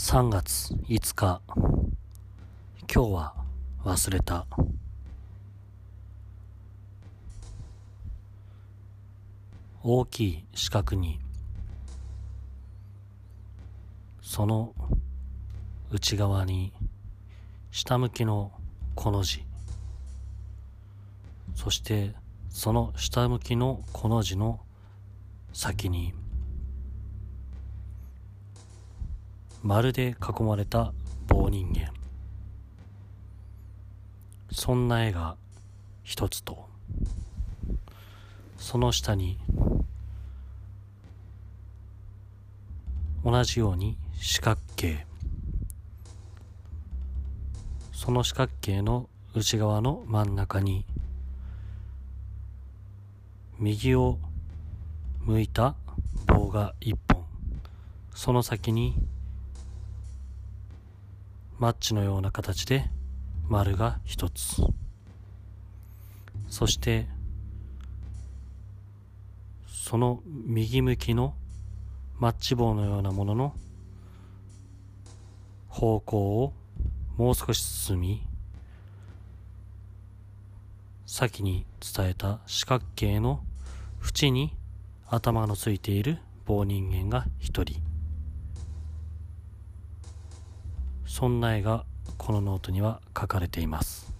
3月5日。今日は忘れた。大きい四角に。その内側に下向きのこの字。そしてその下向きのこの字の先に。丸で囲まれた棒人間。そんな絵が一つと。その下に同じように四角形。その四角形の内側の真ん中に右を向いた棒が一本。その先にマッチのような形で丸が一つ。そしてその右向きのマッチ棒のようなものの方向をもう少し進み先に伝えた四角形の縁に頭のついている棒人間が一人。そんな絵がこのノートには書かれています。